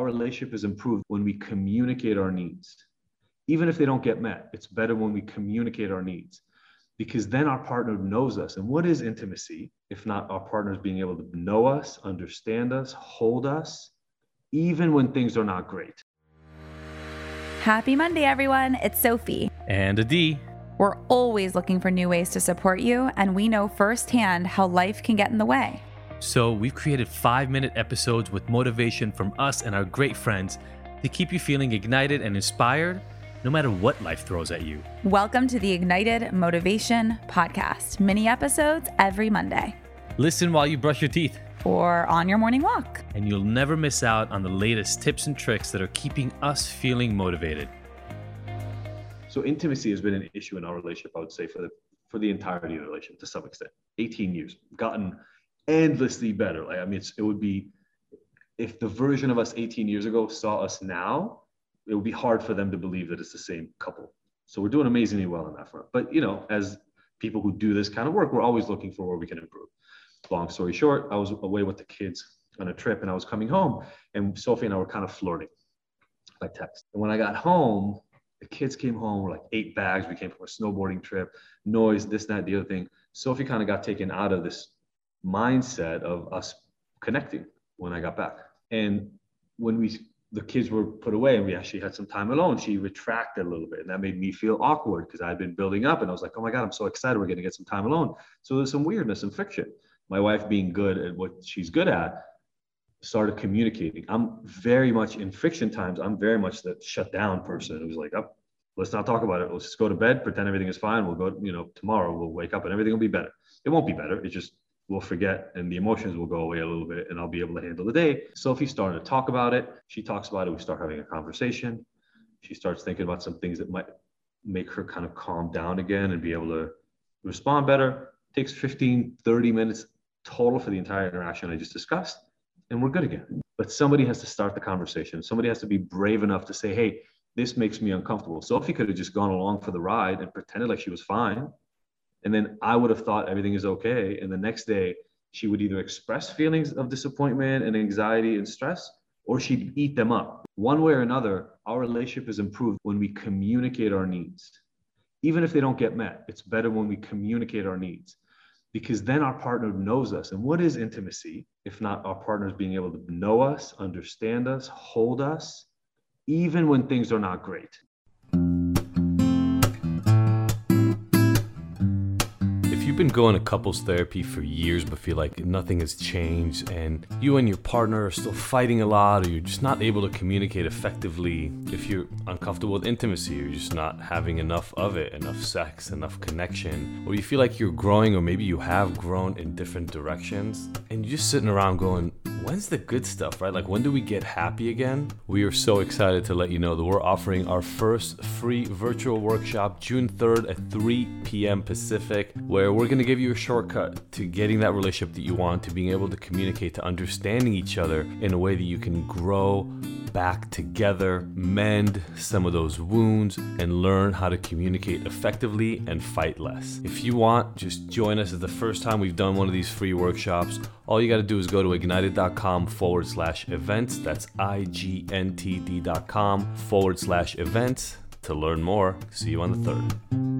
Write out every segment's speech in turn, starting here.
our relationship is improved when we communicate our needs. Even if they don't get met, it's better when we communicate our needs because then our partner knows us. And what is intimacy if not our partners being able to know us, understand us, hold us, even when things are not great? Happy Monday, everyone. It's Sophie. And Adi. We're always looking for new ways to support you, and we know firsthand how life can get in the way. So, we've created five minute episodes with motivation from us and our great friends to keep you feeling ignited and inspired no matter what life throws at you. Welcome to the Ignited Motivation Podcast, mini episodes every Monday. Listen while you brush your teeth or on your morning walk. And you'll never miss out on the latest tips and tricks that are keeping us feeling motivated. So, intimacy has been an issue in our relationship, I would say, for the for the entirety of the relationship to some extent. 18 years, gotten endlessly better. Like, I mean, it would be if the version of us 18 years ago saw us now, it would be hard for them to believe that it's the same couple. So we're doing amazingly well on that front. But you know, as people who do this kind of work, we're always looking for where we can improve. Long story short, I was away with the kids on a trip and I was coming home and Sophie and I were kind of flirting by text. And when I got home, the kids came home, like eight bags. We came from a snowboarding trip, noise, this, that, the other thing. Sophie kind of got taken out of this mindset of us connecting when I got back. And when we the kids were put away and we actually had some time alone, she retracted a little bit. And that made me feel awkward because I had been building up and I was like, oh my God, I'm so excited. We're going to get some time alone. So there's some weirdness and friction. My wife being good at what she's good at started communicating. I'm very much in friction times. I'm very much the shut down person who's like, oh, let's not talk about it. Let's just go to bed, pretend everything is fine. We'll go, you know, tomorrow we'll wake up and everything will be better. It won't be better. It's just we'll forget and the emotions will go away a little bit and I'll be able to handle the day. Sophie started to talk about it. She talks about it. We start having a conversation. She starts thinking about some things that might make her kind of calm down again and be able to respond better. It takes 15, 30 minutes total for the entire interaction I just discussed. And we're good again. But somebody has to start the conversation. Somebody has to be brave enough to say, hey, this makes me uncomfortable. Sophie could have just gone along for the ride and pretended like she was fine and then I would have thought everything is okay. And the next day, she would either express feelings of disappointment and anxiety and stress, or she'd eat them up. One way or another, our relationship is improved when we communicate our needs. Even if they don't get met, it's better when we communicate our needs because then our partner knows us. And what is intimacy if not our partners being able to know us, understand us, hold us, even when things are not great? Been going to couples therapy for years but feel like nothing has changed and you and your partner are still fighting a lot or you're just not able to communicate effectively if you're uncomfortable with intimacy or you're just not having enough of it enough sex enough connection or you feel like you're growing or maybe you have grown in different directions and you're just sitting around going when's the good stuff right? Like when do we get happy again? We are so excited to let you know that we're offering our first free virtual workshop june 3rd at 3 p.m pacific where we're going to give you a shortcut to getting that relationship that you want, to being able to communicate, to understanding each other in a way that you can grow back together, mend some of those wounds, and learn how to communicate effectively and fight less. If you want, just join us. It's the first time we've done one of these free workshops. All you got to do is go to ignited.com forward slash events. That's I G N T D.com forward slash events to learn more. See you on the third.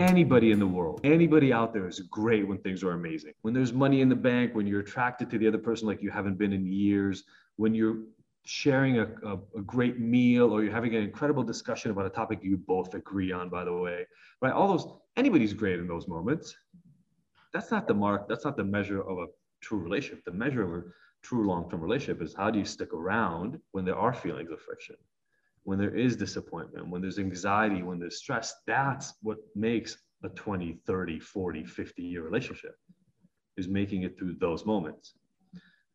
Anybody in the world, anybody out there is great when things are amazing. When there's money in the bank, when you're attracted to the other person like you haven't been in years, when you're sharing a, a, a, great meal or you're having an incredible discussion about a topic you both agree on, by the way, right? All those, anybody's great in those moments. That's not the mark, that's not the measure of a true relationship. The measure of a true long term relationship is how do you stick around when there are feelings of friction? When there is disappointment, when there's anxiety, when there's stress, that's what makes a 20, 30, 40, 50 year relationship is making it through those moments.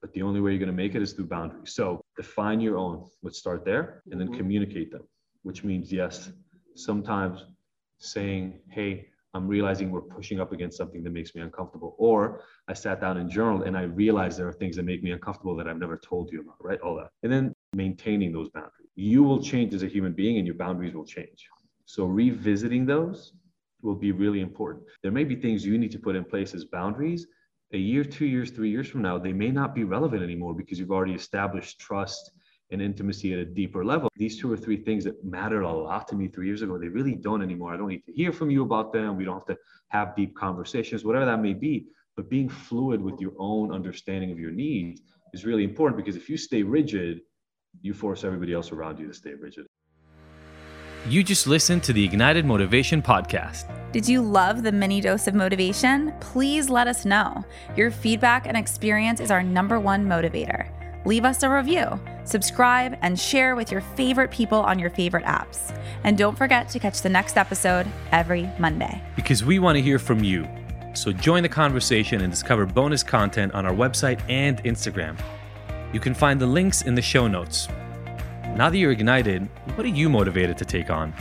But the only way you're going to make it is through boundaries. So define your own. Let's start there and then mm-hmm. communicate them, which means, yes, sometimes saying, hey, I'm realizing we're pushing up against something that makes me uncomfortable. Or I sat down and journaled and I realized there are things that make me uncomfortable that I've never told you about, right? All that. And then maintaining those boundaries. You will change as a human being and your boundaries will change. So revisiting those will be really important. There may be things you need to put in place as boundaries a year, two years, three years from now, they may not be relevant anymore because you've already established trust and intimacy at a deeper level. These two or three things that mattered a lot to me three years ago, they really don't anymore. I don't need to hear from you about them. We don't have to have deep conversations, whatever that may be. But being fluid with your own understanding of your needs is really important because if you stay rigid, you force everybody else around you to stay rigid. You just listened to the Ignited Motivation Podcast. Did you love the mini dose of motivation? Please let us know. Your feedback and experience is our number one motivator. Leave us a review, subscribe, and share with your favorite people on your favorite apps. And don't forget to catch the next episode every Monday. Because we want to hear from you. So join the conversation and discover bonus content on our website and Instagram. You can find the links in the show notes. Now that you're ignited, what are you motivated to take on?